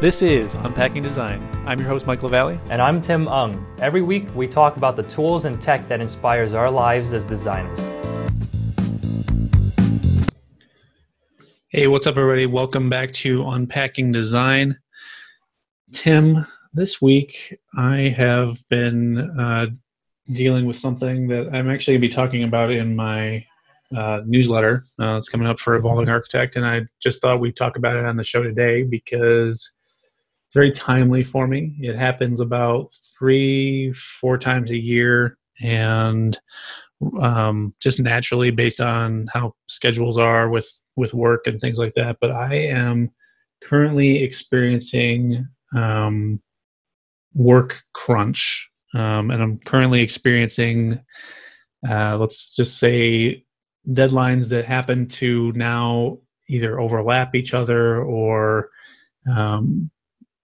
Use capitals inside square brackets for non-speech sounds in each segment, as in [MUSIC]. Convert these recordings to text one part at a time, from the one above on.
This is Unpacking Design. I'm your host, Mike LaValle. And I'm Tim Ung. Every week, we talk about the tools and tech that inspires our lives as designers. Hey, what's up, everybody? Welcome back to Unpacking Design. Tim, this week I have been uh, dealing with something that I'm actually going to be talking about in my uh, newsletter. Uh, it's coming up for Evolving Architect, and I just thought we'd talk about it on the show today because it's very timely for me. It happens about three, four times a year, and um, just naturally based on how schedules are with with work and things like that. But I am currently experiencing um, work crunch, um, and I'm currently experiencing, uh, let's just say, deadlines that happen to now either overlap each other or um,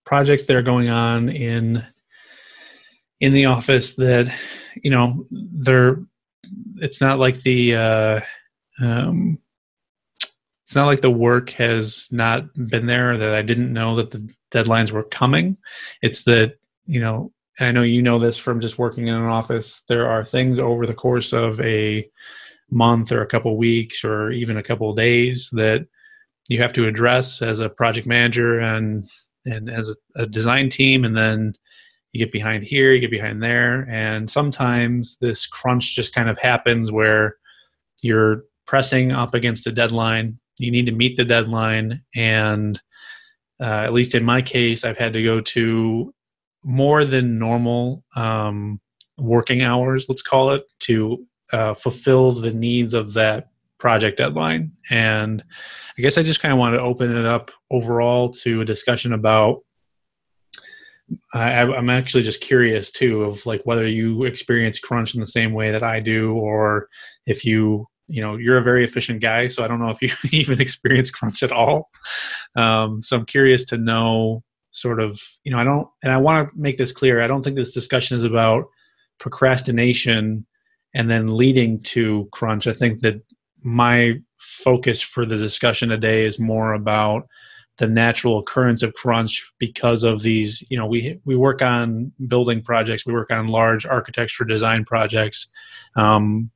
projects that are going on in in the office that you know they're it's not like the uh, um, it's not like the work has not been there that I didn't know that the deadlines were coming. It's that you know I know you know this from just working in an office. There are things over the course of a month or a couple weeks or even a couple days that you have to address as a project manager and and as a, design team and then you get behind here you get behind there. And sometimes this crunch just kind of happens where you're pressing up against a deadline. You need to meet the deadline. And uh, at least in my case i've had to go to more than normal um, working hours let's call it to uh, fulfill the needs of that project deadline. And I guess I just kind of want to open it up overall to a discussion about. I, I'm actually just curious too of like whether you experience crunch in the same way that I do, or if you you know you're a very efficient guy so i don't know if you [LAUGHS] even experience crunch at all um, so i'm curious to know sort of you know i don't and i want to make this clear i don't think this discussion is about procrastination and then leading to crunch i think that my focus for the discussion today is more about the natural occurrence of crunch because of these you know we we work on building projects we work on large architecture design projects um,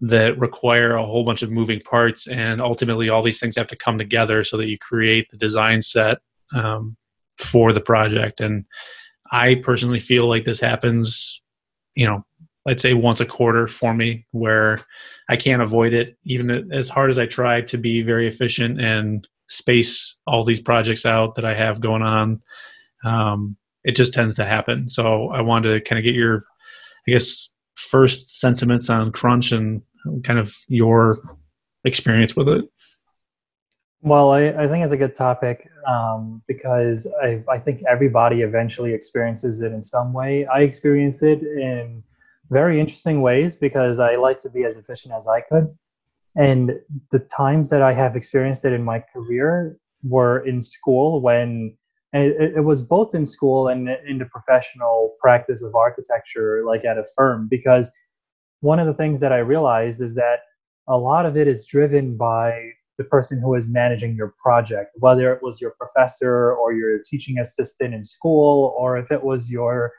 that require a whole bunch of moving parts and ultimately all these things have to come together so that you create the design set um, for the project. And i personally feel like this happens you know I'd say once a quarter for me where I can't avoid it, even as hard as I try to be very efficient and space all these projects out that I have going on. Um, it just tends to happen. So I wanted to kind of get your, I guess, first sentiments on crunch and kind of your experience with it. Well, I, I think it's a good topic um, because I, I think everybody eventually experiences it in some way. I experience it in very interesting ways because I like to be as efficient as I could. And the times that I have experienced it in my career were in school when it, it was both in school and in the professional practice of architecture, like at a firm, because one of the things that I realized is that a lot of it is driven by the person who is managing your project, whether it was your professor or your teaching assistant in school, or if it was your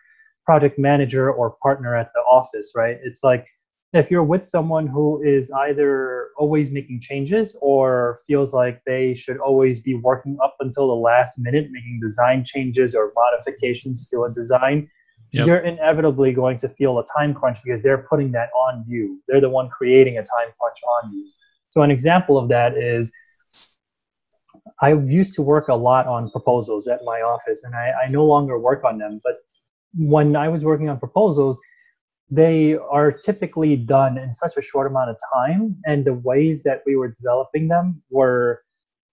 project manager or partner at the office, right? It's like if you're with someone who is either always making changes or feels like they should always be working up until the last minute, making design changes or modifications to a design, yep. you're inevitably going to feel a time crunch because they're putting that on you. They're the one creating a time crunch on you. So, an example of that is I used to work a lot on proposals at my office, and I, I no longer work on them. But when I was working on proposals, they are typically done in such a short amount of time, and the ways that we were developing them were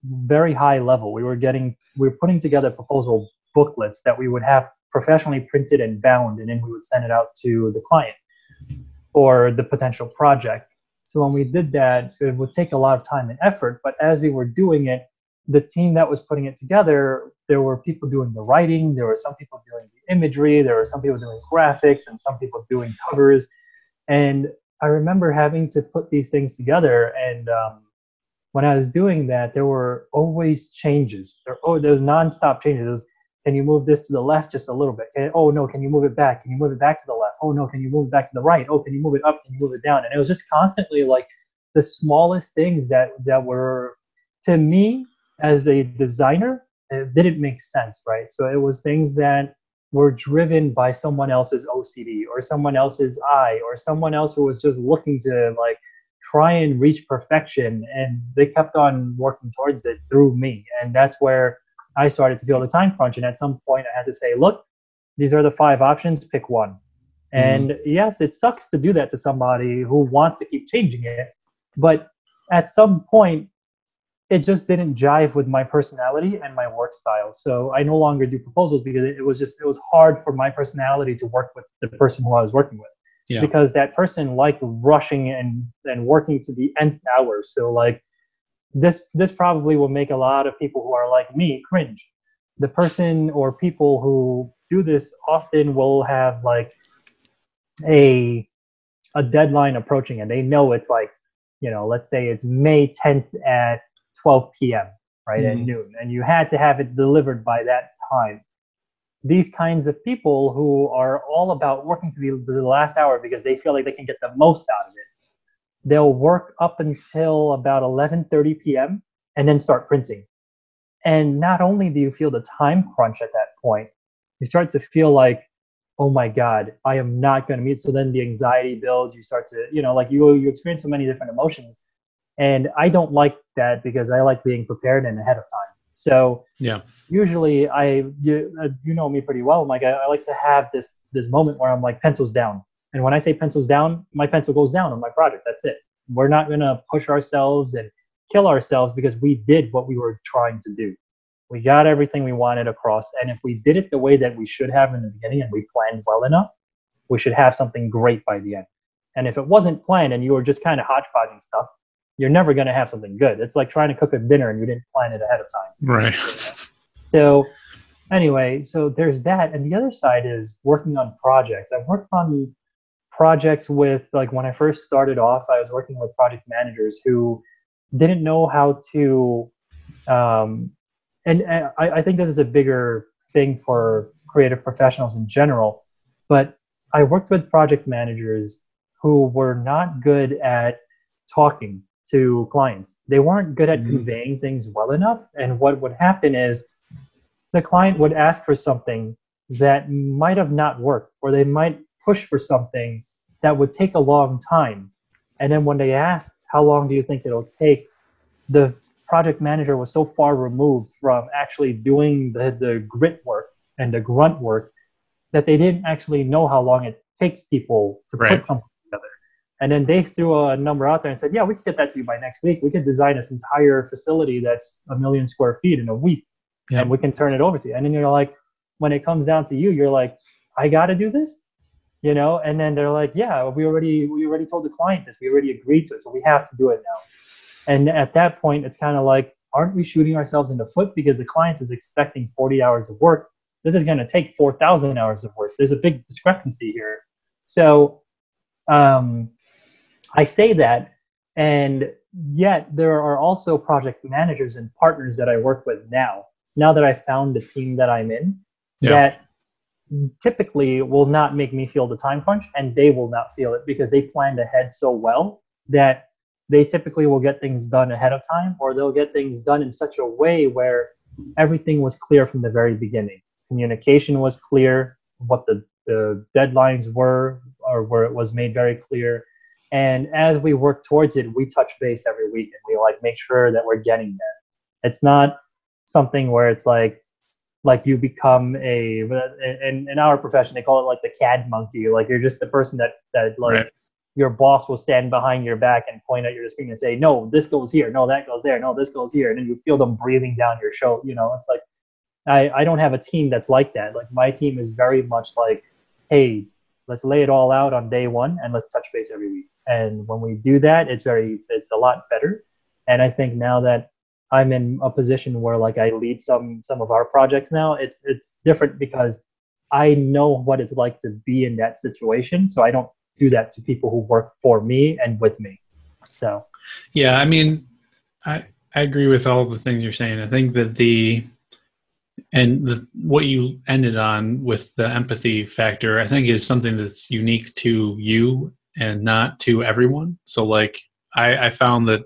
very high level. We were getting, we were putting together proposal booklets that we would have professionally printed and bound, and then we would send it out to the client or the potential project. So when we did that, it would take a lot of time and effort. But as we were doing it, the team that was putting it together, there were people doing the writing, there were some people doing the imagery, there were some people doing graphics, and some people doing covers. And I remember having to put these things together. And um, when I was doing that, there were always changes. There, oh, there was nonstop changes. Was, can you move this to the left just a little bit? Can, oh no, can you move it back? Can you move it back to the left? Oh no, can you move it back to the right? Oh, can you move it up? Can you move it down? And it was just constantly like the smallest things that that were to me as a designer it didn't make sense, right? So it was things that were driven by someone else's OCD or someone else's eye or someone else who was just looking to like try and reach perfection and they kept on working towards it through me and that's where I started to feel the time crunch. And at some point, I had to say, look, these are the five options, pick one. Mm-hmm. And yes, it sucks to do that to somebody who wants to keep changing it. But at some point, it just didn't jive with my personality and my work style. So I no longer do proposals because it was just, it was hard for my personality to work with the person who I was working with. Yeah. Because that person liked rushing and, and working to the nth hour. So like this this probably will make a lot of people who are like me cringe the person or people who do this often will have like a a deadline approaching and they know it's like you know let's say it's may 10th at 12 p.m right mm-hmm. at noon and you had to have it delivered by that time these kinds of people who are all about working to the, to the last hour because they feel like they can get the most out of it they'll work up until about 11:30 p.m. and then start printing. And not only do you feel the time crunch at that point, you start to feel like, oh my God, I am not going to meet. So then the anxiety builds. You start to, you know, like you you experience so many different emotions, and I don't like that because I like being prepared and ahead of time. So yeah, usually I you, uh, you know me pretty well. Like I, I like to have this this moment where I'm like pencils down and when I say pencils down, my pencil goes down on my project. That's it. We're not going to push ourselves and kill ourselves because we did what we were trying to do. We got everything we wanted across. And if we did it the way that we should have in the beginning and we planned well enough, we should have something great by the end. And if it wasn't planned and you were just kind of hodgepodging stuff, you're never going to have something good. It's like trying to cook a dinner and you didn't plan it ahead of time. Right. So, anyway, so there's that. And the other side is working on projects. I've worked on projects with like when I first started off, I was working with project managers who didn't know how to, um, and, and I, I think this is a bigger thing for creative professionals in general. But I worked with project managers who were not good at talking to clients. They weren't good at mm-hmm. conveying things well enough. And what would happen is the client would ask for something that might have not worked, or they might push for something that would take a long time. And then when they asked, how long do you think it'll take? The project manager was so far removed from actually doing the, the grit work and the grunt work that they didn't actually know how long it takes people to right. put something. And then they threw a number out there and said, yeah, we can get that to you by next week. We can design this entire facility that's a million square feet in a week yep. and we can turn it over to you. And then you're like, when it comes down to you, you're like, I got to do this you know and then they're like yeah we already we already told the client this we already agreed to it so we have to do it now and at that point it's kind of like aren't we shooting ourselves in the foot because the client is expecting 40 hours of work this is going to take 4000 hours of work there's a big discrepancy here so um, i say that and yet there are also project managers and partners that i work with now now that i found the team that i'm in yeah. that typically will not make me feel the time crunch and they will not feel it because they planned ahead so well that they typically will get things done ahead of time or they'll get things done in such a way where everything was clear from the very beginning communication was clear what the, the deadlines were or where it was made very clear and as we work towards it we touch base every week and we like make sure that we're getting there. It's not something where it's like like you become a in, in our profession they call it like the cad monkey. Like you're just the person that that like right. your boss will stand behind your back and point at your screen and say no this goes here. No that goes there. No this goes here. And then you feel them breathing down your show you know? It's like i i don't have a team that's like that. Like my team is very much like hey let's lay it all out on day one and let's touch base every week and when we do that it's very it's a lot better and i think now that I'm in a position where like I lead some some of our projects now. It's it's different because I know what it's like to be in that situation. So I don't do that to people who work for me and with me. So yeah, I mean, I I agree with all the things you're saying. I think that the And the, what you ended on with the empathy factor, I think, is something that's unique to you and not to everyone. So, like, I, I found that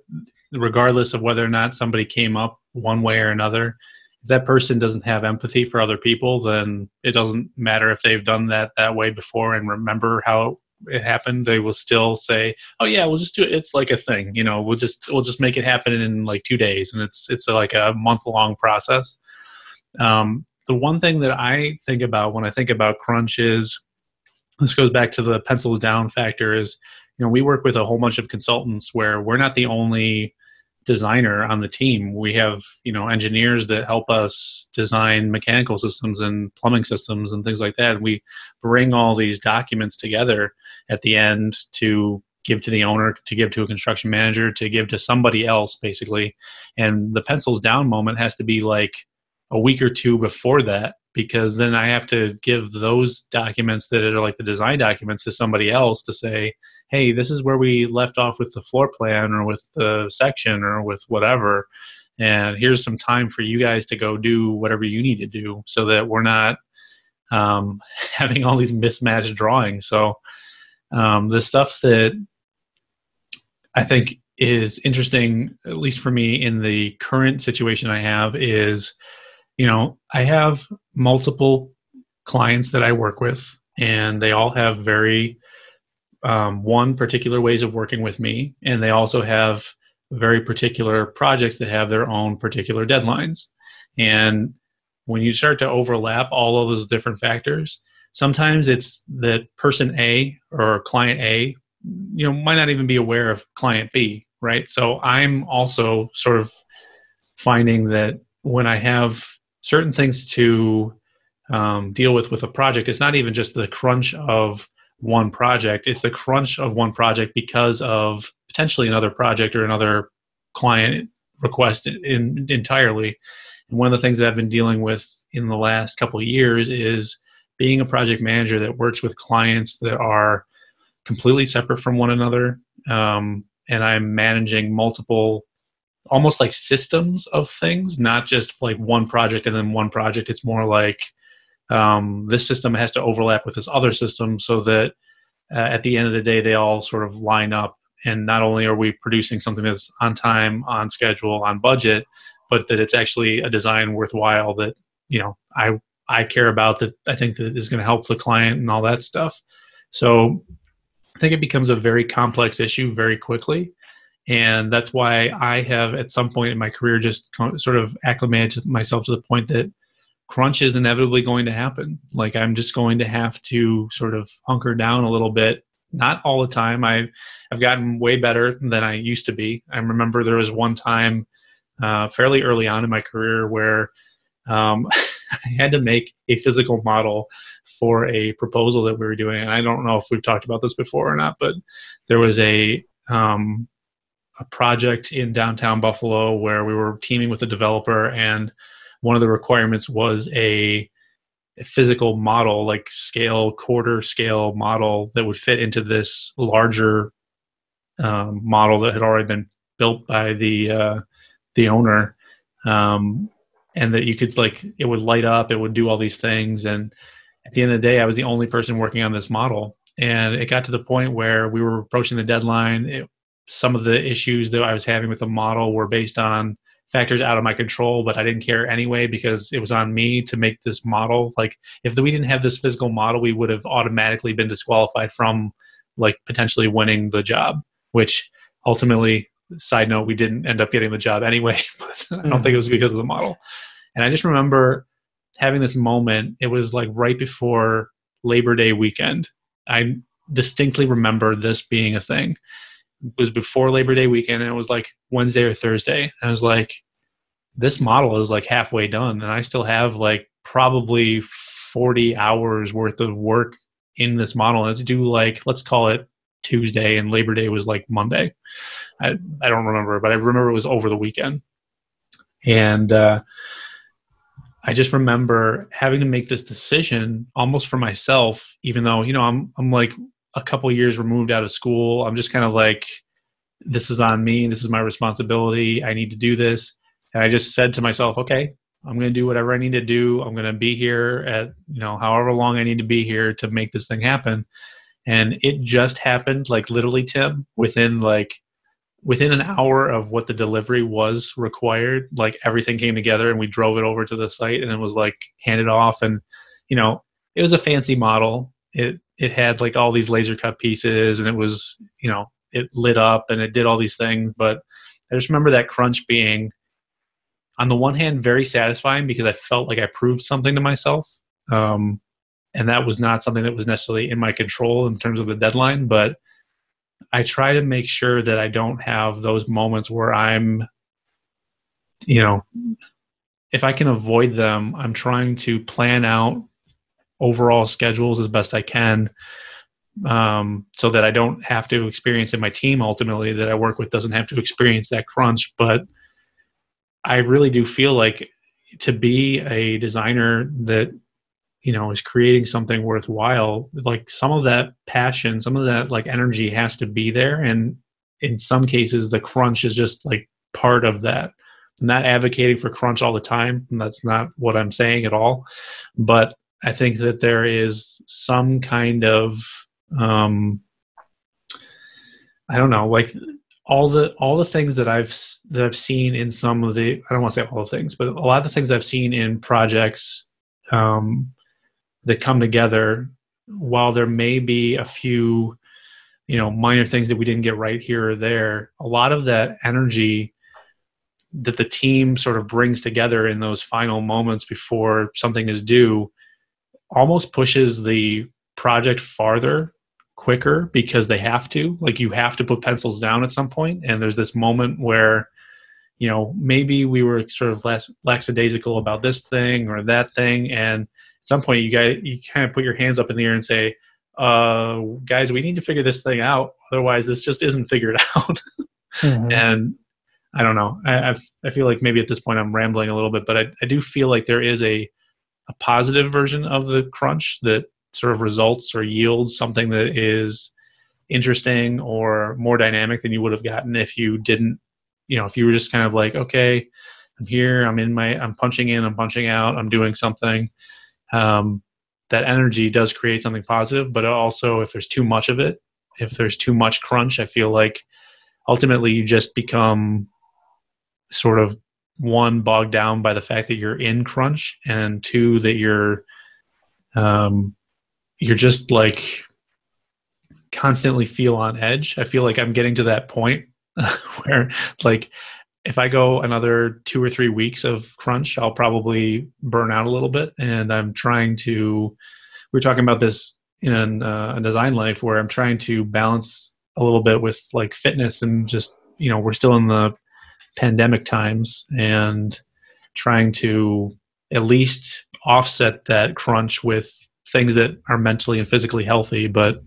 regardless of whether or not somebody came up one way or another, if that person doesn't have empathy for other people, then it doesn't matter if they've done that that way before and remember how it happened. They will still say, "Oh yeah, we'll just do it. It's like a thing, you know. We'll just we'll just make it happen in like two days, and it's it's like a month long process." Um, the one thing that I think about when I think about crunch is this goes back to the pencils down factor is you know we work with a whole bunch of consultants where we're not the only designer on the team. We have you know engineers that help us design mechanical systems and plumbing systems and things like that. And we bring all these documents together at the end to give to the owner to give to a construction manager to give to somebody else basically. And the pencils down moment has to be like a week or two before that because then i have to give those documents that are like the design documents to somebody else to say hey, this is where we left off with the floor plan or with the section or with whatever. And here's some time for you guys to go do whatever you need to do so that we're not um, [LAUGHS] having all these mismatched drawings. So um, the stuff that I think is interesting, at least for me in the current situation I have, is you know, I have multiple clients that I work with, and they all have very um, one particular ways of working with me, and they also have very particular projects that have their own particular deadlines. And when you start to overlap all of those different factors, sometimes it's that person A or client A, you know, might not even be aware of client B, right? So I'm also sort of finding that when I have certain things to um, deal with with a project, it's not even just the crunch of one project. It's the crunch of one project because of potentially another project or another client request in, in, entirely. And one of the things that I've been dealing with in the last couple of years is being a project manager that works with clients that are completely separate from one another. Um, and I'm managing multiple, almost like systems of things, not just like one project and then one project. It's more like um, this system has to overlap with this other system so that uh, at the end of the day they all sort of line up. And not only are we producing something that's on time on schedule on budget but that it's actually a design worthwhile that you know i i care about that i think that is going to help the client and all that stuff. So i think it becomes a very complex issue very quickly and that's why i have at some point in my career just sort of acclimated myself to the point that crunch is inevitably going to happen. Like I'm just going to have to sort of hunker down a little bit. Not all the time. I I've gotten way better than I used to be. I remember there was one time uh, fairly early on in my career where um, [LAUGHS] I had to make a physical model for a proposal that we were doing. And I don't know if we've talked about this before or not, but there was a um, a project in downtown Buffalo where we were teaming with a developer and one of the requirements was a, a physical model, like scale, quarter scale model that would fit into this larger um, model that had already been built by the uh, the owner, um, and that you could like it would light up, it would do all these things, and at the end of the day, I was the only person working on this model, and it got to the point where we were approaching the deadline. It, some of the issues that I was having with the model were based on factors out of my control, but I didn't care anyway because it was on me to make this model. Like if we didn't have this physical model, we would have automatically been disqualified from like potentially winning the job, which ultimately side note, we didn't end up getting the job anyway, [LAUGHS] but I don't think it was because of the model. And I just remember having this moment. It was like right before Labor Day weekend. I distinctly remember this being a thing was before Labor Day weekend, and it was like Wednesday or Thursday. I was like, this model is like halfway done, and I still have like probably 40 hours worth of work in this model. And it's due like, let's call it Tuesday, and Labor Day was like Monday. I, I don't remember, but I remember it was over the weekend. And uh, I just remember having to make this decision almost for myself, even though, you know, I'm, I'm like a couple years removed out of school. I'm just kind of like, this is on me. This is my responsibility. I need to do this. And I just said to myself, okay, I'm going to do whatever I need to do. I'm going to be here at, you know, however long I need to be here to make this thing happen. And it just happened like literally, Tim, within like, within an hour of what the delivery was required, like everything came together and we drove it over to the site and it was like handed off. And, you know, it was a fancy model. It, it had like all these laser cut pieces and it was, you know, it lit up and it did all these things. But I just remember that crunch being, on the one hand, very satisfying because I felt like I proved something to myself. Um, and that was not something that was necessarily in my control in terms of the deadline. But I try to make sure that I don't have those moments where I'm, you know, if I can avoid them, I'm trying to plan out overall schedules as best I can um, so that I don't have to experience it. My team ultimately that I work with doesn't have to experience that crunch. But I really do feel like to be a designer that you know is creating something worthwhile like some of that passion some of that like energy has to be there and in some cases the crunch is just like part of that I'm not advocating for crunch all the time and that's not what i'm saying at all but i think that there is some kind of um i don't know like all the all the things that I've that I've seen in some of the I don't want to say all the things, but a lot of the things I've seen in projects um, that come together. While there may be a few, you know, minor things that we didn't get right here or there, a lot of that energy that the team sort of brings together in those final moments before something is due almost pushes the project farther quicker because they have to. Like you have to put pencils down at some point and there's this moment where you know maybe we were sort of less lackadaisical about this thing or that thing and at some point you guys you kind of put your hands up in the air and say uh guys we need to figure this thing out. Otherwise this just isn't figured [LAUGHS] out. Mm-hmm. and i don't know. I, I've, i feel like maybe at this point i'm rambling a little bit but I, I do feel like there is a a positive version of the crunch that sort of results or yields something that is interesting or more dynamic than you would have gotten if you didn't you know if you were just kind of like okay i'm here i'm in my i'm punching in i'm punching out i'm doing something. Um, that energy does create something positive but also if there's too much of it if there's too much crunch i feel like ultimately you just become sort of one bogged down by the fact that you're in crunch and two that you're um, you're just like constantly feel on edge. I feel like I'm getting to that point [LAUGHS] where like if I go another two or three weeks of crunch, I'll probably burn out a little bit. And I'm trying to, we are talking about this in uh, a design life where I'm trying to balance a little bit with like fitness and just, you know, we're still in the pandemic times and trying to at least offset that crunch with things that are mentally and physically healthy. But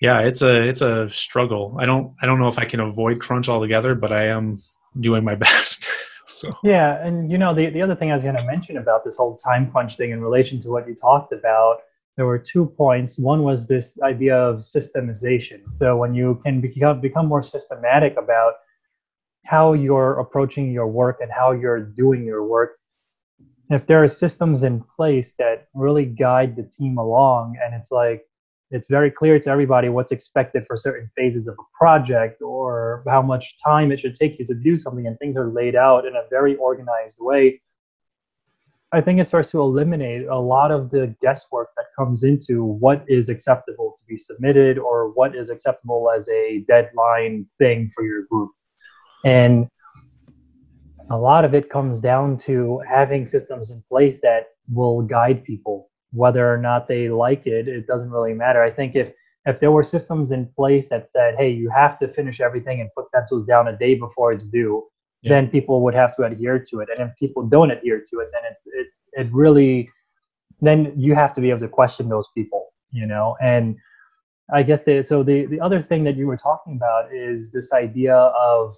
yeah it's a it's a struggle. I don't i don't know if i can avoid crunch altogether but i am doing my [LAUGHS] best. So. Yeah. And you know the, the other thing i was going to mention about this whole time crunch thing in relation to what you talked about there were two points. One was this idea of systemization. So when you can become become more systematic about how you're approaching your work and how you're doing your work. If there are systems in place that really guide the team along and it's like it's very clear to everybody what's expected for certain phases of a project or how much time it should take you to do something and things are laid out in a very organized way i think it starts to eliminate a lot of the guesswork that comes into what is acceptable to be submitted or what is acceptable as a deadline thing for your group and a lot of it comes down to having systems in place that will guide people. Whether or not they like it it doesn't really matter. I think if if there were systems in place that said hey you have to finish everything and put pencils down a day before it's due yeah. then people would have to adhere to it. And if people don't adhere to it then it's it, it really then you have to be able to question those people you know? And i guess the, so the the other thing that you were talking about is this idea of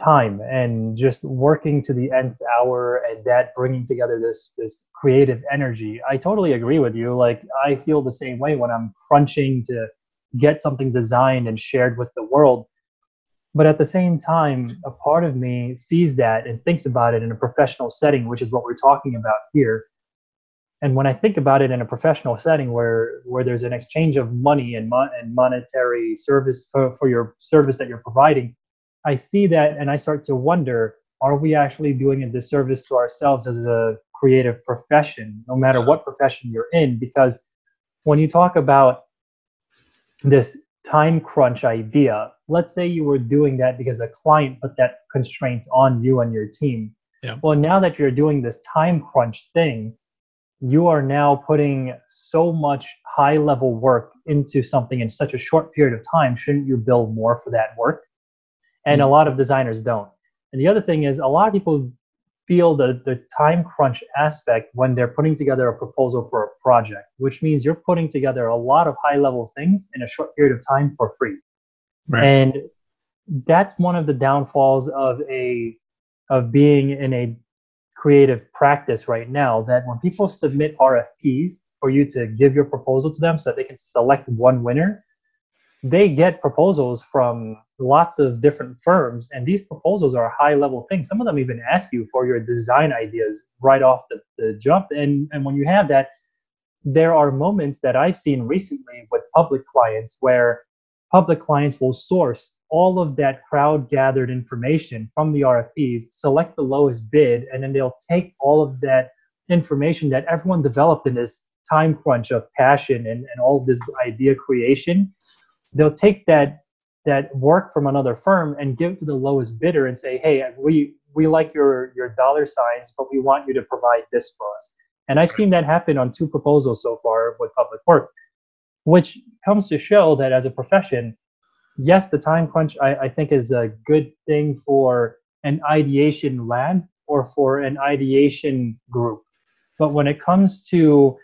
time and just working to the nth hour and that bringing together this this creative energy. I totally agree with you. Like i feel the same way when i'm crunching to get something designed and shared with the world. But at the same time, a part of me sees that and thinks about it in a professional setting, which is what we're talking about here. And when I think about it in a professional setting where where there's an exchange of money and, mo- and monetary service for, for your service that you're providing, I see that and I start to wonder are we actually doing a disservice to ourselves as a creative profession, no matter what profession you're in? Because when you talk about this time crunch idea, let's say you were doing that because a client put that constraint on you and your team. Yeah. Well, now that you're doing this time crunch thing, you are now putting so much high level work into something in such a short period of time. Shouldn't you build more for that work? And mm-hmm. a lot of designers don't. And the other thing is, a lot of people feel the, the time crunch aspect when they're putting together a proposal for a project, which means you're putting together a lot of high level things in a short period of time for free. Right. And that's one of the downfalls of a of being in a creative practice right now that when people submit RFPs for you to give your proposal to them so that they can select one winner, they get proposals from lots of different firms and these proposals are high level things some of them even ask you for your design ideas right off the, the jump. And and when you have that there are moments that i've seen recently with public clients where public clients will source all of that crowd gathered information from the rfps select the lowest bid and then they'll take all of that information that everyone developed in this time crunch of passion and, and all this idea creation they'll take that that work from another firm and give it to the lowest bidder and say, hey, we we like your your dollar signs, but we want you to provide this for us. And I've seen that happen on two proposals so far with public work, which comes to show that as a profession, yes, the time crunch I, I think is a good thing for an ideation lab or for an ideation group. But when it comes to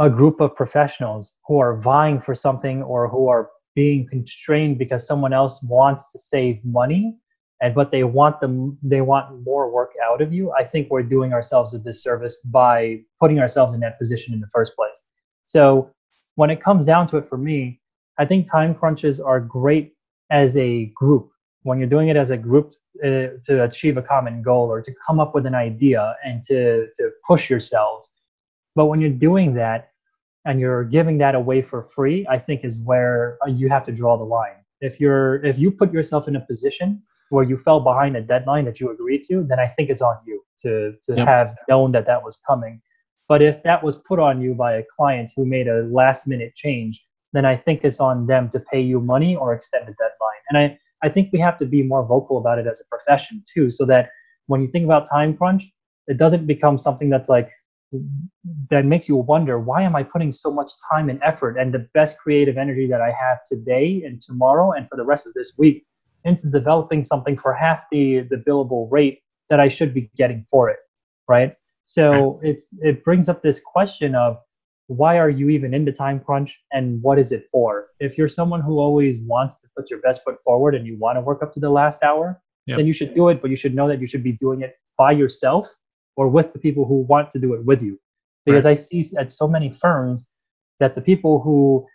a group of professionals who are vying for something or who are being constrained because someone else wants to save money and but they want them they want more work out of you i think we're doing ourselves a disservice by putting ourselves in that position in the first place. So when it comes down to it for me i think time crunches are great as a group. When you're doing it as a group uh, to achieve a common goal or to come up with an idea and to to push yourselves but when you're doing that and you're giving that away for free, I think is where uh, you have to draw the line. If you're if you put yourself in a position where you fell behind a deadline that you agreed to, then I think it's on you to to yep. have known that that was coming. But if that was put on you by a client who made a last minute change, then I think it's on them to pay you money or extend the deadline. And I, I think we have to be more vocal about it as a profession too, so that when you think about time crunch, it doesn't become something that's like, that makes you wonder why am i putting so much time and effort and the best creative energy that i have today and tomorrow and for the rest of this week into developing something for half the the billable rate that i should be getting for it right so right. it's it brings up this question of why are you even in the time crunch and what is it for if you're someone who always wants to put your best foot forward and you want to work up to the last hour yep. then you should do it but you should know that you should be doing it by yourself or with the people who want to do it with you. Because right. I see at so many firms that the people who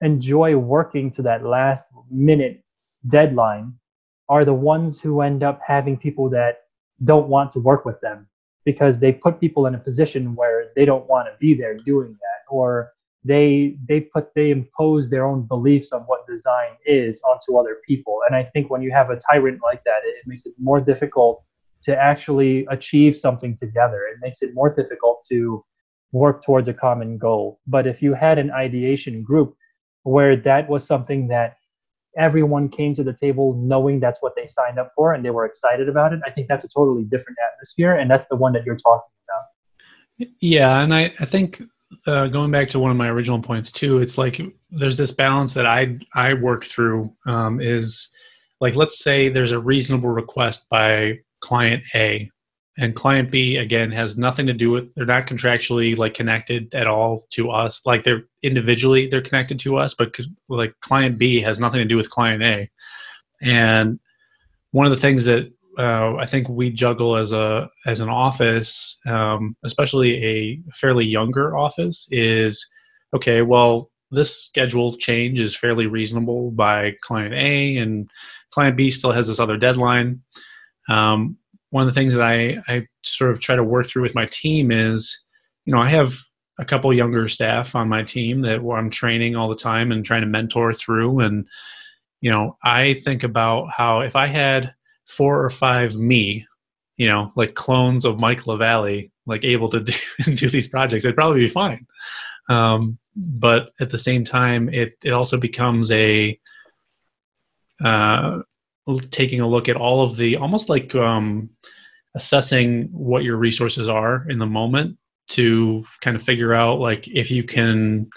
enjoy working to that last minute deadline are the ones who end up having people that don't want to work with them because they put people in a position where they don't want to be there doing that or they they put they impose their own beliefs on what design is onto other people and i think when you have a tyrant like that it, it makes it more difficult to actually achieve something together. It makes it more difficult to work towards a common goal. But if you had an ideation group where that was something that everyone came to the table knowing that's what they signed up for and they were excited about it, I think that's a totally different atmosphere. And that's the one that you're talking about. Yeah. And I, I think uh, going back to one of my original points too, it's like there's this balance that I, I work through um, is like, let's say there's a reasonable request by client A. And client B again has nothing to do with they're not contractually like connected at all to us. Like they're individually they're connected to us, but like client B has nothing to do with client A. And one of the things that uh, I think we juggle as a as an office, um, especially a fairly younger office, is okay. Well, this schedule change is fairly reasonable by client A, and client B still has this other deadline. Um, one of the things that I, I sort of try to work through with my team is, you know, I have a couple younger staff on my team that I'm training all the time and trying to mentor through. And, you know, I think about how if I had four or five me, you know, like clones of Mike LaValle, like able to [LAUGHS] do, do these projects, it'd probably be fine. Um, but at the same time, it, it also becomes a, uh, taking a look at all of the almost like um, assessing what your resources are in the moment to kind of figure out like if you can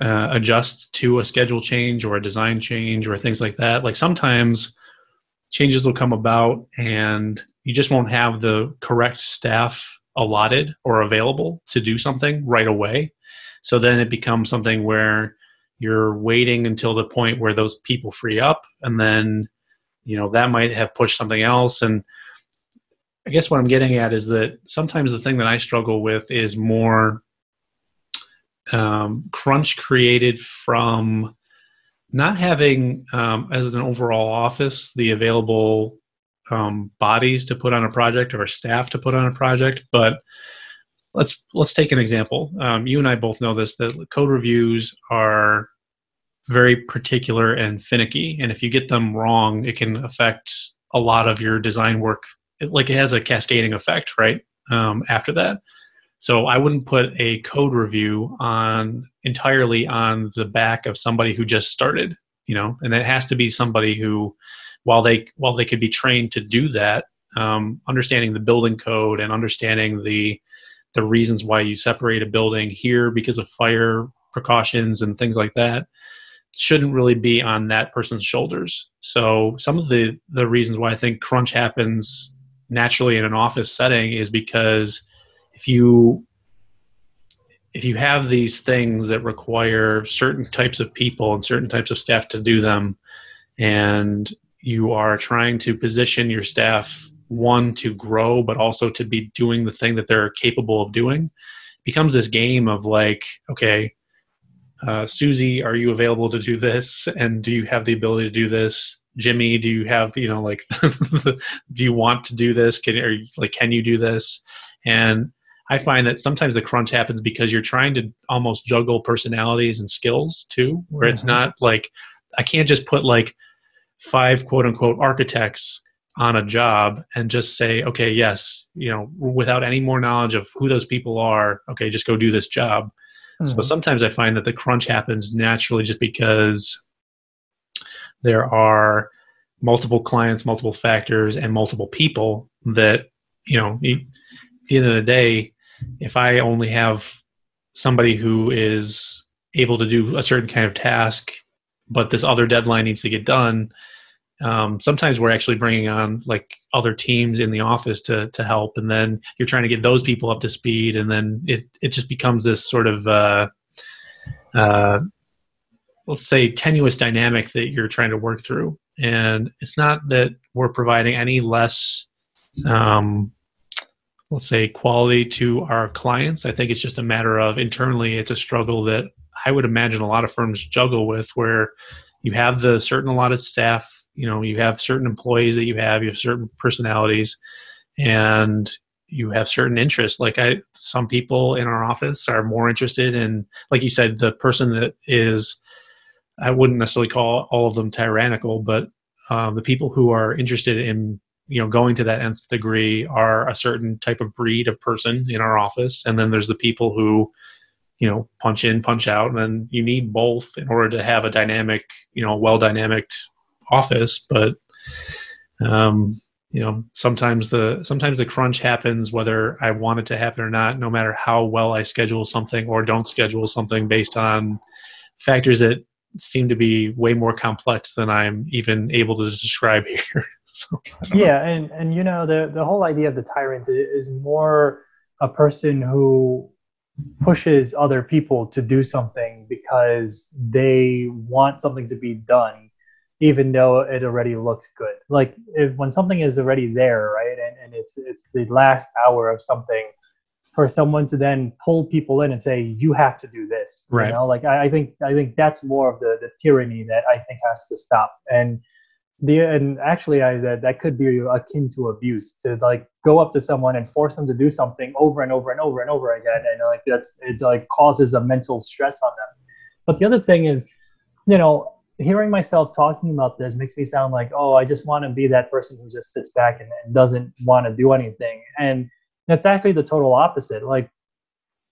uh, adjust to a schedule change or a design change or things like that. Like sometimes changes will come about and you just won't have the correct staff allotted or available to do something right away. So then it becomes something where you're waiting until the point where those people free up and then you know that might have pushed something else. And i guess what i'm getting at is that sometimes the thing that i struggle with is more um, crunch created from not having um, as an overall office the available um, bodies to put on a project or staff to put on a project. But let's let's take an example. Um, you and i both know this that code reviews are very particular and finicky and if you get them wrong it can affect a lot of your design work. It, like it has a cascading effect right um, after that. So i wouldn't put a code review on entirely on the back of somebody who just started you know and it has to be somebody who while they while they could be trained to do that um, understanding the building code and understanding the the reasons why you separate a building here because of fire precautions and things like that shouldn't really be on that person's shoulders. So some of the the reasons why I think crunch happens naturally in an office setting is because if you if you have these things that require certain types of people and certain types of staff to do them and you are trying to position your staff one to grow but also to be doing the thing that they're capable of doing becomes this game of like okay uh, Susie, are you available to do this? And do you have the ability to do this? Jimmy, do you have, you know, like, [LAUGHS] do you want to do this? Can, you, like, can you do this? And I find that sometimes the crunch happens because you're trying to almost juggle personalities and skills too, where mm-hmm. it's not like, I can't just put like five quote unquote architects on a job and just say, okay, yes, you know, without any more knowledge of who those people are, okay, just go do this job. Mm-hmm. So sometimes I find that the crunch happens naturally just because there are multiple clients, multiple factors, and multiple people that, you know, at the end of the day, if I only have somebody who is able to do a certain kind of task, but this other deadline needs to get done, um, sometimes we're actually bringing on like other teams in the office to to help and then you're trying to get those people up to speed and then it it just becomes this sort of uh, uh, let's say tenuous dynamic that you're trying to work through. And it's not that we're providing any less um, let's say quality to our clients. I think it's just a matter of internally it's a struggle that i would imagine a lot of firms juggle with where you have the certain allotted staff you know you have certain employees that you have you have certain personalities and you have certain interests. Like i some people in our office are more interested in like you said the person that is i wouldn't necessarily call all of them tyrannical but um, the people who are interested in you know going to that nth degree are a certain type of breed of person in our office. And then there's the people who you know punch in punch out and then you need both in order to have a dynamic you know well dynamic office, but um, you know, sometimes the sometimes the crunch happens whether I want it to happen or not, no matter how well I schedule something or don't schedule something based on factors that seem to be way more complex than I'm even able to describe [LAUGHS] here. so, yeah, know. and and you know the the whole idea of the tyrant is more a person who pushes other people to do something because they want something to be done even though it already looks good. Like if, when something is already there, right, and, and it's it's the last hour of something, for someone to then pull people in and say you have to do this right. you know like I, I think i think that's more of the the tyranny that i think has to stop. And the and actually i that, that could be akin to abuse to like go up to someone and force them to do something over and over and over and over again and like that's it like causes a mental stress on them. But the other thing is you know hearing myself talking about this makes me sound like oh i just want to be that person who just sits back and, and doesn't want to do anything and that's actually the total opposite like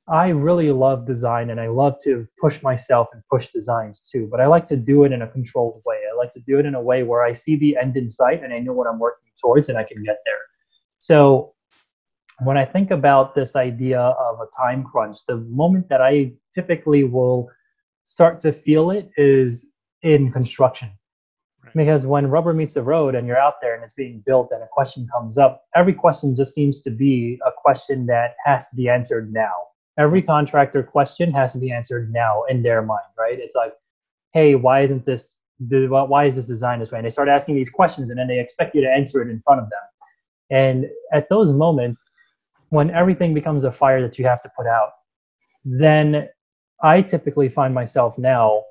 I really love design and I love to push myself and push designs too, but I like to do it in a controlled way. I like to do it in a way where I see the end in sight and I know what I'm working towards and I can get there. So when I think about this idea of a time crunch, the moment that I typically will start to feel it is in construction. Right. Because when rubber meets the road and you're out there and it's being built and a question comes up, every question just seems to be a question that has to be answered now every contractor question has to be answered now in their mind, right? It's like, hey, why isn't this why is this designed this way? And they start asking these questions and then they expect you to answer it in front of them. And at those moments, when everything becomes a fire that you have to put out, then I typically find myself now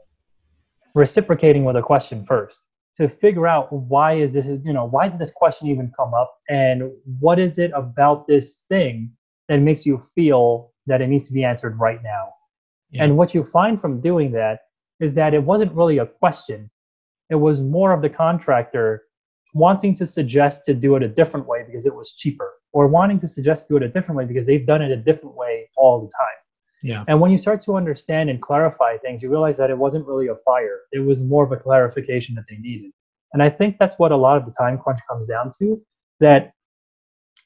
reciprocating with a question first to figure out why is this you know why did this question even come up and what is it about this thing that makes you feel that it needs to be answered right now. Yeah. And what you find from doing that is that it wasn't really a question. It was more of the contractor wanting to suggest to do it a different way because it was cheaper, or wanting to suggest to do it a different way because they've done it a different way all the time. Yeah. And when you start to understand and clarify things, you realize that it wasn't really a fire. It was more of a clarification that they needed. And I think that's what a lot of the time crunch comes down to that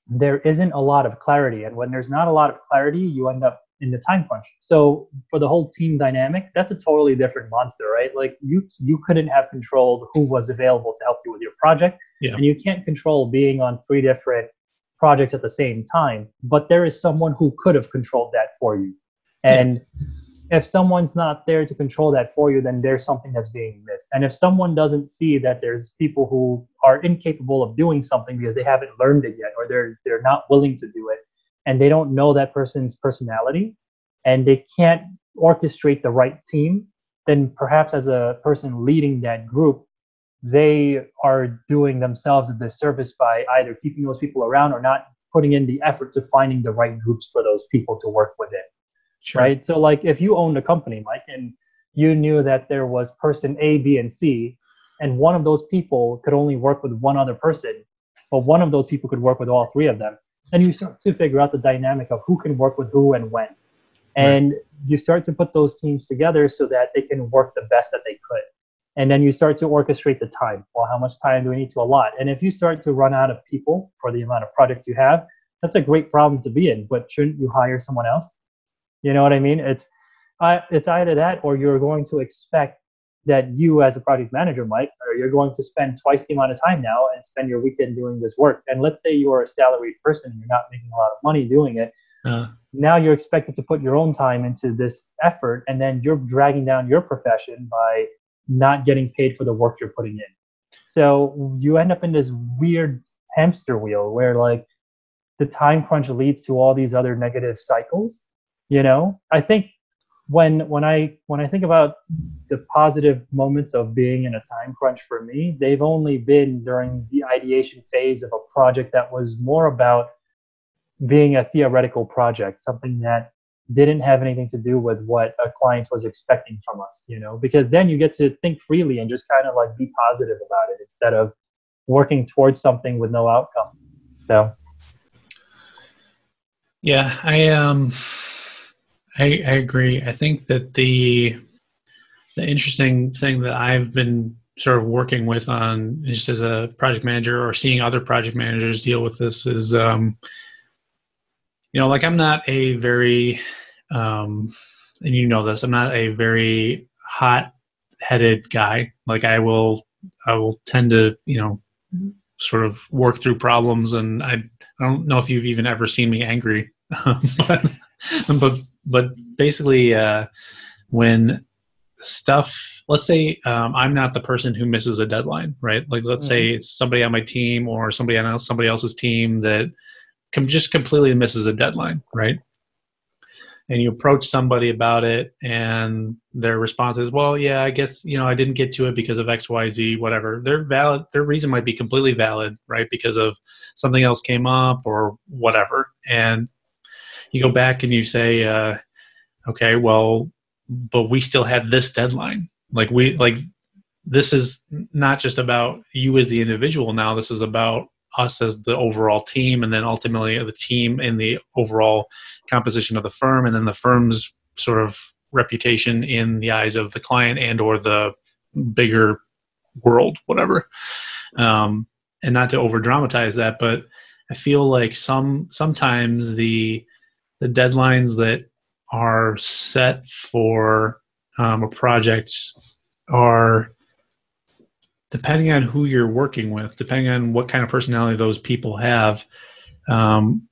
there isn't a lot of clarity. And when there's not a lot of clarity, you end up in the time crunch. So for the whole team dynamic, that's a totally different monster, right? Like you you couldn't have controlled who was available to help you with your project. Yeah. And you can't control being on three different projects at the same time. But there is someone who could have controlled that for you. And if someone's not there to control that for you, then there's something that's being missed. And if someone doesn't see that there's people who are incapable of doing something because they haven't learned it yet, or they're they're not willing to do it, and they don't know that person's personality, and they can't orchestrate the right team, then perhaps as a person leading that group, they are doing themselves a disservice by either keeping those people around or not putting in the effort to finding the right groups for those people to work within. Sure. Right. So, like, if you owned a company, Mike, and you knew that there was person A, B, and C, and one of those people could only work with one other person, but one of those people could work with all three of them, and you start to figure out the dynamic of who can work with who and when. And right. you start to put those teams together so that they can work the best that they could. And then you start to orchestrate the time. Well, how much time do we need to allot? And if you start to run out of people for the amount of projects you have, that's a great problem to be in. But shouldn't you hire someone else? You know what I mean? It's it's either that or you're going to expect that you as a project manager, Mike, or you're going to spend twice the amount of time now and spend your weekend doing this work. And let's say you're a salaried person and you're not making a lot of money doing it. Uh, now you're expected to put your own time into this effort, and then you're dragging down your profession by not getting paid for the work you're putting in. So you end up in this weird hamster wheel where like the time crunch leads to all these other negative cycles you know? I think when when i when i think about the positive moments of being in a time crunch for me they've only been during the ideation phase of a project that was more about being a theoretical project something that didn't have anything to do with what a client was expecting from us you know? Because then you get to think freely and just kind of like be positive about it instead of working towards something with no outcome so. Yeah i um I, I agree. I think that the the interesting thing that I've been sort of working with on just as a project manager or seeing other project managers deal with this is um, you know like i'm not a very um, and you know this i'm not a very hot headed guy like i will i will tend to you know sort of work through problems and i, I don't know if you've even ever seen me angry [LAUGHS] but but but basically, uh, when stuff, let's say um, I'm not the person who misses a deadline, right? Like let's mm-hmm. say it's somebody on my team or somebody else, somebody else's team that com- just completely misses a deadline, right? and you approach somebody about it and their response is well yeah i guess you know i didn't get to it because of xyz whatever their valid their reason might be completely valid right because of something else came up or whatever and you go back and you say uh, okay well but we still had this deadline. Like we like this is not just about you as the individual now. This is about us as the overall team and then ultimately the team in the overall composition of the firm and then the firm's sort of reputation in the eyes of the client and or the bigger world whatever. Um, and not to over dramatize that but i feel like some sometimes the the deadlines that are set for um, a project are depending on who you're working with, depending on what kind of personality those people have. Um,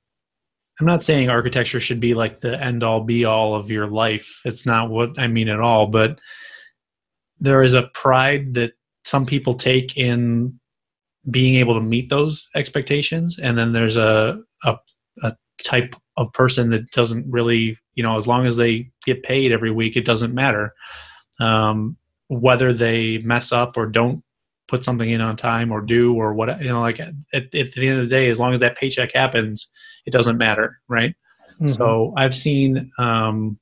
I'm not saying architecture should be like the end all be all of your life. It's not what I mean at all, but there is a pride that some people take in being able to meet those expectations. And then there's a, a, a type of person that doesn't really, you know, as long as they get paid every week, it doesn't matter. Um, whether they mess up or don't put something in on time or do or what you know like at, at the end of the day as long as that paycheck happens it doesn't matter right mm-hmm. so i've seen um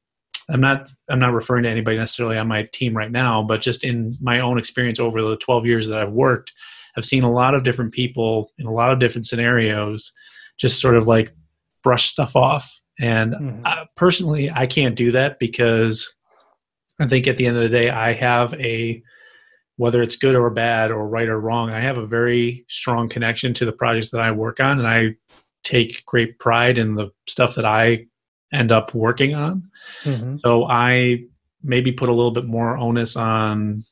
i'm not i'm not referring to anybody necessarily on my team right now but just in my own experience over the 12 years that i've worked i've seen a lot of different people in a lot of different scenarios just sort of like brush stuff off and mm-hmm. I, personally i can't do that because i think at the end of the day i have a whether it's good or bad or right or wrong, I have a very strong connection to the projects that I work on, and I take great pride in the stuff that I end up working on. Mm-hmm. So I maybe put a little bit more onus on,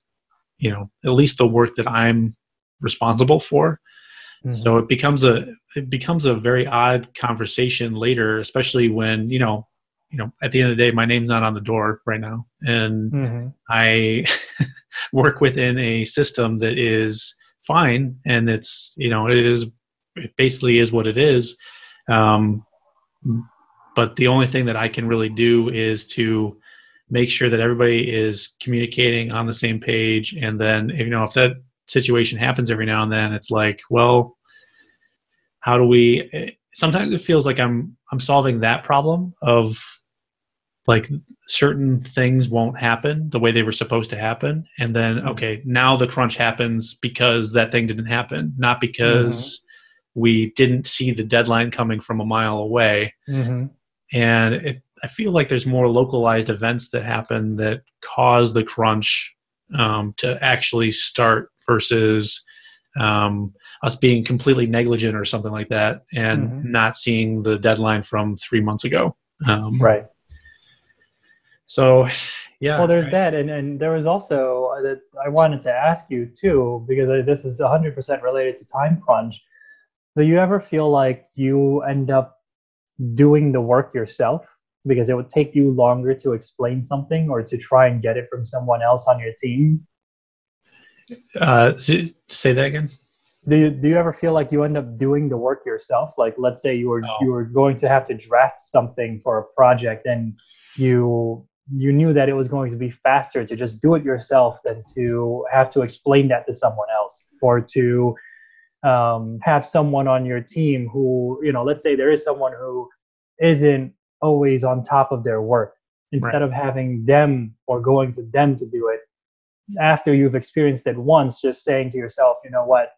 you know, at least the work that I'm responsible for. Mm-hmm. So it becomes a it becomes a very odd conversation later, especially when you know you know at the end of the day my name's not on the door right now and mm-hmm. i [LAUGHS] work within a system that is fine and it's you know it is it basically is what it is um, but the only thing that i can really do is to make sure that everybody is communicating on the same page and then you know if that situation happens every now and then it's like well how do we sometimes it feels like i'm i'm solving that problem of like certain things won't happen the way they were supposed to happen and then mm-hmm. okay now the crunch happens because that thing didn't happen not because mm-hmm. we didn't see the deadline coming from a mile away mm-hmm. and it, i feel like there's more localized events that happen that cause the crunch um, to actually start versus um, us being completely negligent or something like that and mm-hmm. not seeing the deadline from three months ago um, right so, yeah. Well, there's right. that, and and there was also uh, that I wanted to ask you too because this is 100% related to time crunch. Do you ever feel like you end up doing the work yourself because it would take you longer to explain something or to try and get it from someone else on your team? Uh, say that again. Do you, do you ever feel like you end up doing the work yourself? Like, let's say you were you were going to have to draft something for a project, and you you knew that it was going to be faster to just do it yourself than to have to explain that to someone else or to um, have someone on your team who you know let's say there is someone who isn't always on top of their work instead right. of having them or going to them to do it after you've experienced it once just saying to yourself you know what?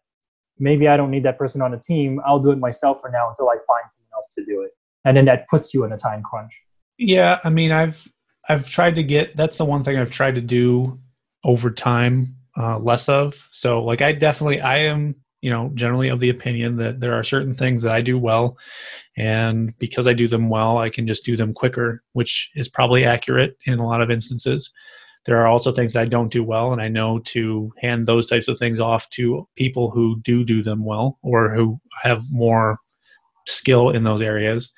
Maybe i don't need that person on the team. I'll do it myself for now until i find someone else to do it. And then that puts you in a time crunch. Yeah i mean i've I've tried to get that's the one thing I've tried to do over time uh, less of. So like I definitely I am you know generally of the opinion that there are certain things that I do well, and because I do them well, I can just do them quicker, which is probably accurate in a lot of instances. There are also things that I don't do well, and I know to hand those types of things off to people who do do them well or who have more skill in those areas.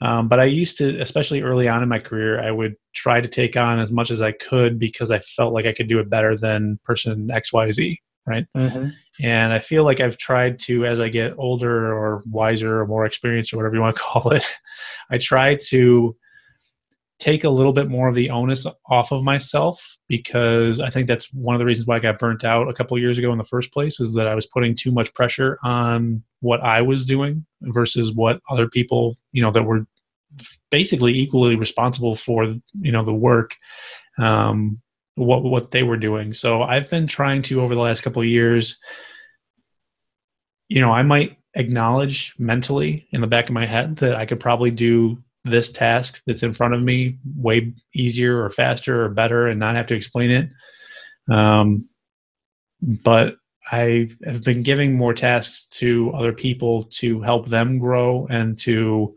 Um, but I used to, especially early on in my career, I would try to take on as much as I could because I felt like I could do it better than person XYZ, right? Mm-hmm. And I feel like I've tried to, as I get older or wiser or more experienced or whatever you want to [LAUGHS] call it, I try to take a little bit more of the onus off of myself because I think that's one of the reasons why I got burnt out a couple years ago in the first place is that I was putting too much pressure on what I was doing versus what other people, you know, that were basically equally responsible for, you know, the work, um, what what they were doing. So I've been trying to over the last couple of years, you know, I might acknowledge mentally in the back of my head that I could probably do this task that's in front of me way easier or faster or better and not have to explain it. Um, but I have been giving more tasks to other people to help them grow and to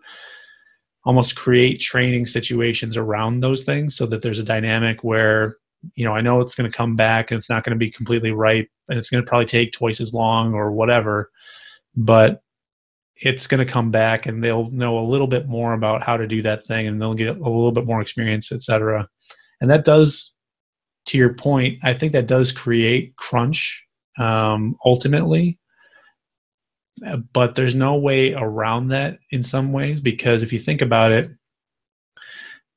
almost create training situations around those things so that there's a dynamic where you know I know it's going to come back and it's not going to be completely right and it's going to probably take twice as long or whatever but it's going to come back and they'll know a little bit more about how to do that thing and they'll get a little bit more experience etc and that does to your point i think that does create crunch um, ultimately but there's no way around that in some ways because if you think about it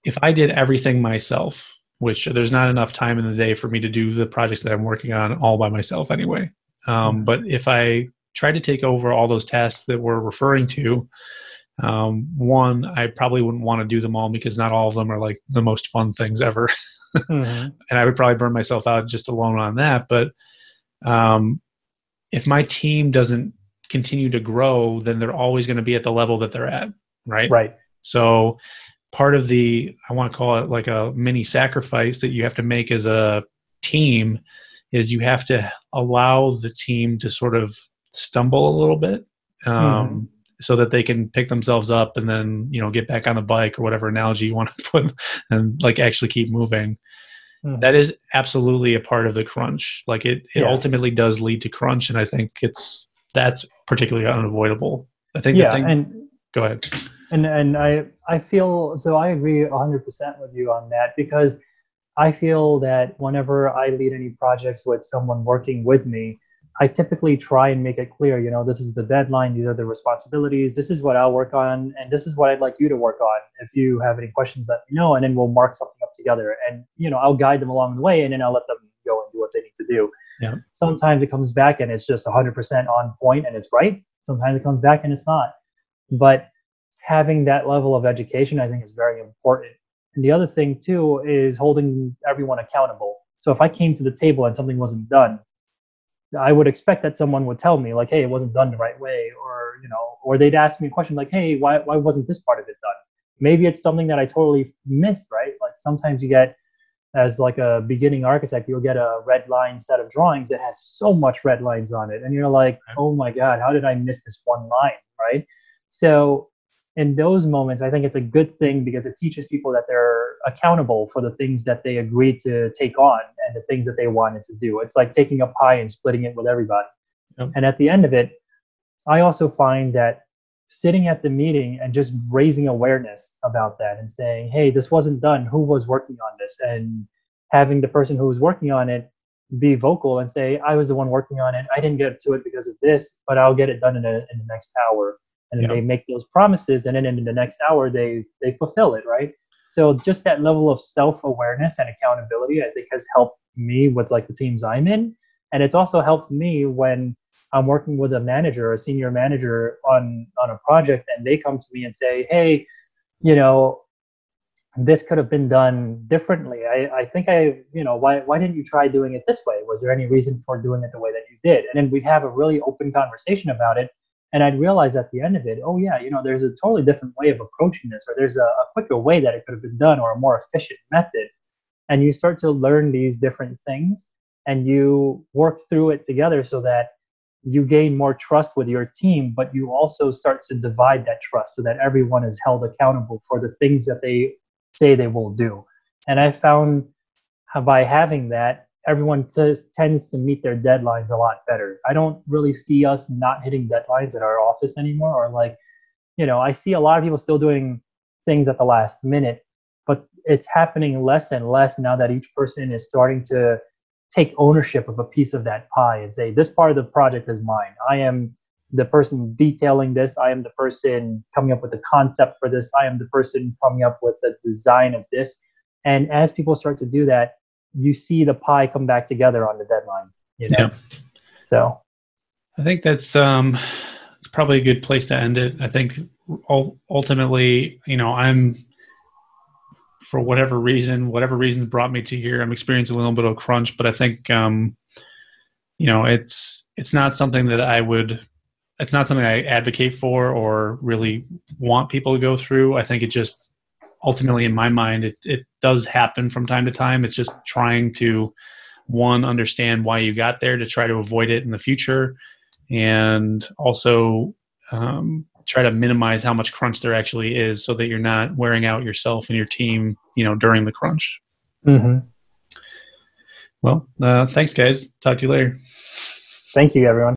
if i did everything myself which there's not enough time in the day for me to do the projects that i'm working on all by myself anyway um, mm-hmm. but if i tried to take over all those tasks that we're referring to, um, one, I probably wouldn't want to do them all because not all of them are like the most fun things ever. [LAUGHS] mm-hmm. And I would probably burn myself out just alone on that. But um, if my team doesn't continue to grow, then they're always going to be at the level that they're at. Right. Right. So part of the, I want to call it like a mini sacrifice that you have to make as a team is you have to allow the team to sort of stumble a little bit um, mm-hmm. so that they can pick themselves up and then you know get back on the bike or whatever analogy you want to [LAUGHS] put and like actually keep moving mm-hmm. that is absolutely a part of the crunch like it it yeah. ultimately does lead to crunch and i think it's that's particularly unavoidable i think yeah thing, and go ahead and and i i feel so i agree 100% with you on that because i feel that whenever i lead any projects with someone working with me I typically try and make it clear, you know, this is the deadline, these are the responsibilities, this is what I'll work on, and this is what I'd like you to work on. If you have any questions, let me know, and then we'll mark something up together. And, you know, I'll guide them along the way, and then I'll let them go and do what they need to do. Yeah. Sometimes it comes back and it's just 100% on point and it's right. Sometimes it comes back and it's not. But having that level of education, I think, is very important. And the other thing, too, is holding everyone accountable. So if I came to the table and something wasn't done, I would expect that someone would tell me like, hey, it wasn't done the right way, or you know, or they'd ask me a question like, hey, why why wasn't this part of it done? Maybe it's something that I totally missed, right? Like sometimes you get as like a beginning architect, you'll get a red line set of drawings that has so much red lines on it, and you're like, oh my god, how did I miss this one line, right? So in those moments, I think it's a good thing because it teaches people that they're accountable for the things that they agreed to take on and the things that they wanted to do. It's like taking a pie and splitting it with everybody. Yep. And at the end of it, I also find that sitting at the meeting and just raising awareness about that and saying, hey, this wasn't done. Who was working on this? And having the person who was working on it be vocal and say, I was the one working on it. I didn't get to it because of this, but I'll get it done in, a, in the next hour and then they make those promises and then in the next hour they they fulfill it right? So just that level of self-awareness and accountability i think has helped me with like the teams i'm in. And it's also helped me when i'm working with a manager a senior manager on on a project and they come to me and say hey you know this could have been done differently. I i think i you know why why didn't you try doing it this way? Was there any reason for doing it the way that you did? And then we'd have a really open conversation about it and I'd realize at the end of it, oh yeah, you know, there's a totally different way of approaching this, or there's a, a, quicker way that it could have been done, or a more efficient method. And you start to learn these different things, and you work through it together so that you gain more trust with your team, but you also start to divide that trust so that everyone is held accountable for the things that they say they will do. And I found by having that, everyone t- tends to meet their deadlines a lot better. I don't really see us not hitting deadlines at our office anymore, or like, you know, I see a lot of people still doing things at the last minute, but it's happening less and less now that each person is starting to take ownership of a piece of that pie and say, this part of the project is mine. I am the person detailing this. I am the person coming up with the concept for this. I am the person coming up with the design of this. And as people start to do that, you see the pie come back together on the deadline. You know? Yeah. So I think that's um it's probably a good place to end it. I think ultimately, you know, I'm for whatever reason, whatever reason brought me to here, I'm experiencing a little bit of crunch, but I think um you know, it's it's not something that I would it's not something I advocate for or really want people to go through. I think it just ultimately in my mind it, it does happen from time to time. It's just trying to one understand why you got there to try to avoid it in the future and also um, try to minimize how much crunch there actually is so that you're not wearing out yourself and your team you know during the crunch mm-hmm. well uh, thanks guys talk to you later thank you everyone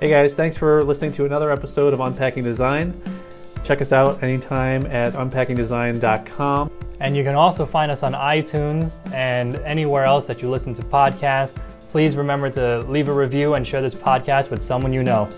hey guys thanks for listening to another episode of unpacking design check us out anytime at unpackingdesign.com and you can also find us on iTunes and anywhere else that you listen to podcasts. Please remember to leave a review and share this podcast with someone you know.